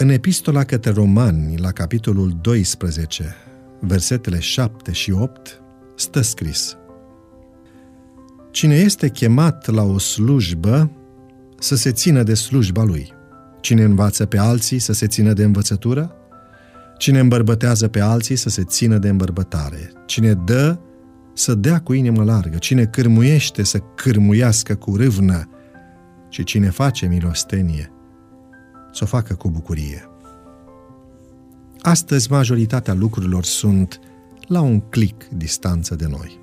În epistola către romani, la capitolul 12, versetele 7 și 8, stă scris Cine este chemat la o slujbă, să se țină de slujba lui. Cine învață pe alții să se țină de învățătură, cine îmbărbătează pe alții să se țină de îmbărbătare, cine dă să dea cu inimă largă, cine cârmuiește să cârmuiască cu râvnă, și cine face milostenie să o facă cu bucurie. Astăzi, majoritatea lucrurilor sunt la un clic distanță de noi.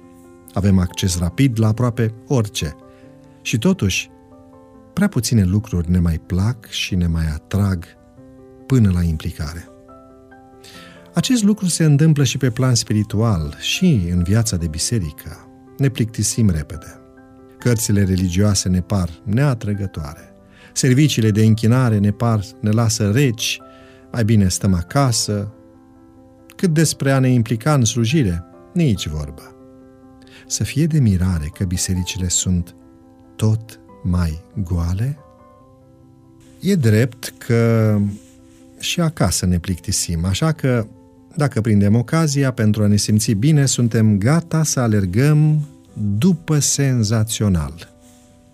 Avem acces rapid la aproape orice. Și totuși, prea puține lucruri ne mai plac și ne mai atrag până la implicare. Acest lucru se întâmplă și pe plan spiritual și în viața de biserică. Ne plictisim repede. Cărțile religioase ne par neatrăgătoare. Serviciile de închinare ne par, ne lasă reci, mai bine stăm acasă. Cât despre a ne implica în slujire, nici vorbă. Să fie de mirare că bisericile sunt tot mai goale? E drept că și acasă ne plictisim, așa că dacă prindem ocazia pentru a ne simți bine, suntem gata să alergăm după senzațional.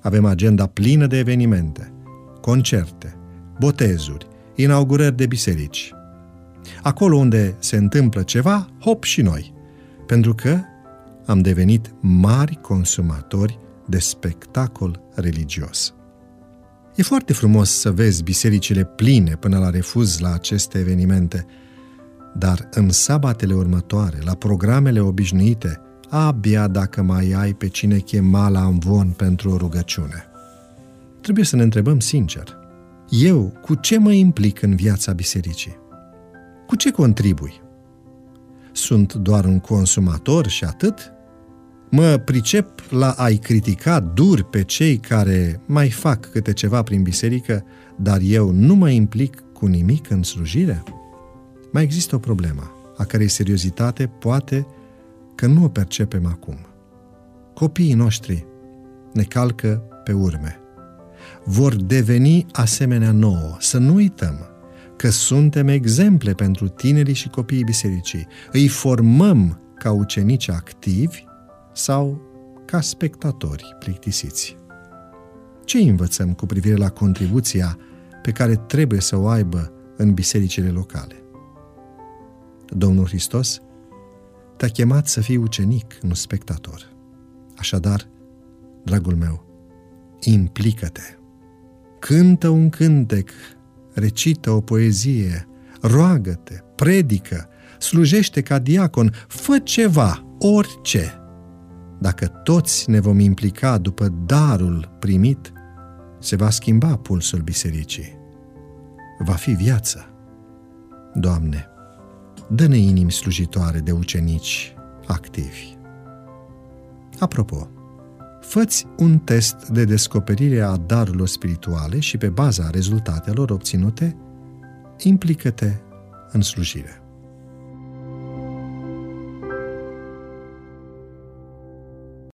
Avem agenda plină de evenimente, concerte, botezuri, inaugurări de biserici. Acolo unde se întâmplă ceva, hop și noi, pentru că am devenit mari consumatori de spectacol religios. E foarte frumos să vezi bisericile pline până la refuz la aceste evenimente, dar în sabatele următoare, la programele obișnuite, abia dacă mai ai pe cine chema la amvon pentru o rugăciune. Trebuie să ne întrebăm sincer, eu cu ce mă implic în viața bisericii? Cu ce contribui? Sunt doar un consumator și atât? Mă pricep la a-i critica dur pe cei care mai fac câte ceva prin biserică, dar eu nu mă implic cu nimic în slujire? Mai există o problemă, a cărei seriozitate poate că nu o percepem acum. Copiii noștri ne calcă pe urme. Vor deveni asemenea nouă. Să nu uităm că suntem exemple pentru tinerii și copiii bisericii. Îi formăm ca ucenici activi sau ca spectatori plictisiți. Ce învățăm cu privire la contribuția pe care trebuie să o aibă în bisericile locale? Domnul Hristos te-a chemat să fii ucenic, nu spectator. Așadar, dragul meu, implică-te. Cântă un cântec, recită o poezie, roagă-te, predică, slujește ca diacon, fă ceva, orice. Dacă toți ne vom implica după darul primit, se va schimba pulsul bisericii. Va fi viață. Doamne, dă-ne inimi slujitoare de ucenici activi. Apropo, făți un test de descoperire a darurilor spirituale și pe baza rezultatelor obținute, implică-te în slujire.